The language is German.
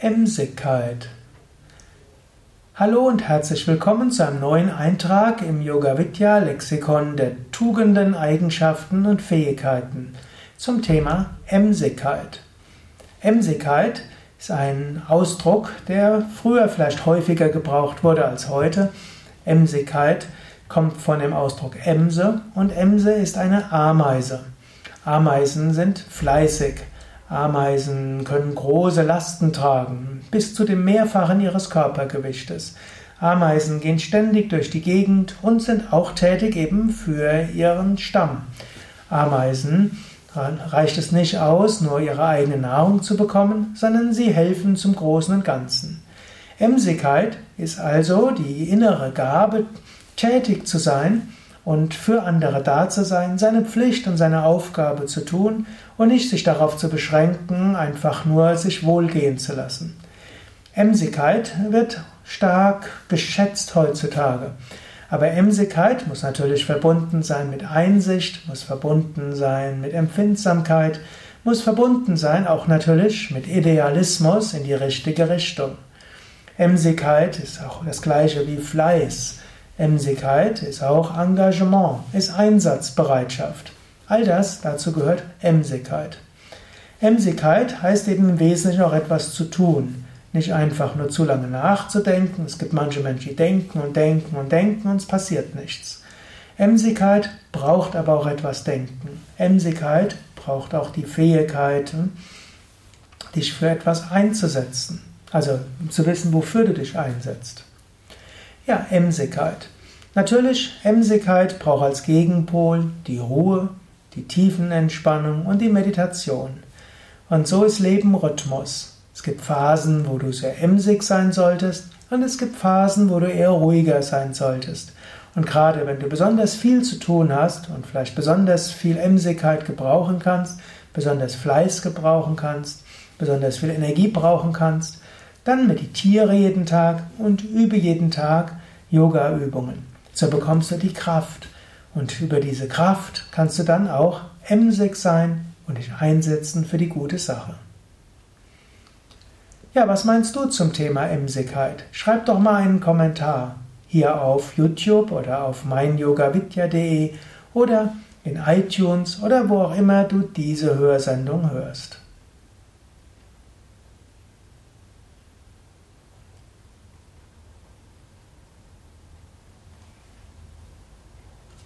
Emsigkeit. Hallo und herzlich willkommen zu einem neuen Eintrag im Yoga Vidya Lexikon der Tugenden, Eigenschaften und Fähigkeiten zum Thema Emsigkeit. Emsigkeit ist ein Ausdruck, der früher vielleicht häufiger gebraucht wurde als heute. Emsigkeit kommt von dem Ausdruck Emse und Emse ist eine Ameise. Ameisen sind fleißig. Ameisen können große Lasten tragen, bis zu dem Mehrfachen ihres Körpergewichtes. Ameisen gehen ständig durch die Gegend und sind auch tätig eben für ihren Stamm. Ameisen reicht es nicht aus, nur ihre eigene Nahrung zu bekommen, sondern sie helfen zum Großen und Ganzen. Emsigkeit ist also die innere Gabe, tätig zu sein und für andere da zu sein, seine Pflicht und seine Aufgabe zu tun und nicht sich darauf zu beschränken, einfach nur sich wohlgehen zu lassen. Emsigkeit wird stark geschätzt heutzutage. Aber Emsigkeit muss natürlich verbunden sein mit Einsicht, muss verbunden sein mit Empfindsamkeit, muss verbunden sein auch natürlich mit Idealismus in die richtige Richtung. Emsigkeit ist auch das gleiche wie Fleiß. Emsigkeit ist auch Engagement, ist Einsatzbereitschaft. All das, dazu gehört Emsigkeit. Emsigkeit heißt eben im Wesentlichen auch etwas zu tun. Nicht einfach nur zu lange nachzudenken. Es gibt manche Menschen, die denken und denken und denken und es passiert nichts. Emsigkeit braucht aber auch etwas Denken. Emsigkeit braucht auch die Fähigkeit, dich für etwas einzusetzen. Also zu wissen, wofür du dich einsetzt. Ja, Emsigkeit. Natürlich, Emsigkeit braucht als Gegenpol die Ruhe, die Tiefenentspannung und die Meditation. Und so ist Leben Rhythmus. Es gibt Phasen, wo du sehr emsig sein solltest und es gibt Phasen, wo du eher ruhiger sein solltest. Und gerade wenn du besonders viel zu tun hast und vielleicht besonders viel Emsigkeit gebrauchen kannst, besonders Fleiß gebrauchen kannst, besonders viel Energie brauchen kannst, dann meditiere jeden Tag und übe jeden Tag Yoga-Übungen. So bekommst du die Kraft. Und über diese Kraft kannst du dann auch emsig sein und dich einsetzen für die gute Sache. Ja, was meinst du zum Thema Emsigkeit? Schreib doch mal einen Kommentar hier auf YouTube oder auf meinyogavidya.de oder in iTunes oder wo auch immer du diese Hörsendung hörst.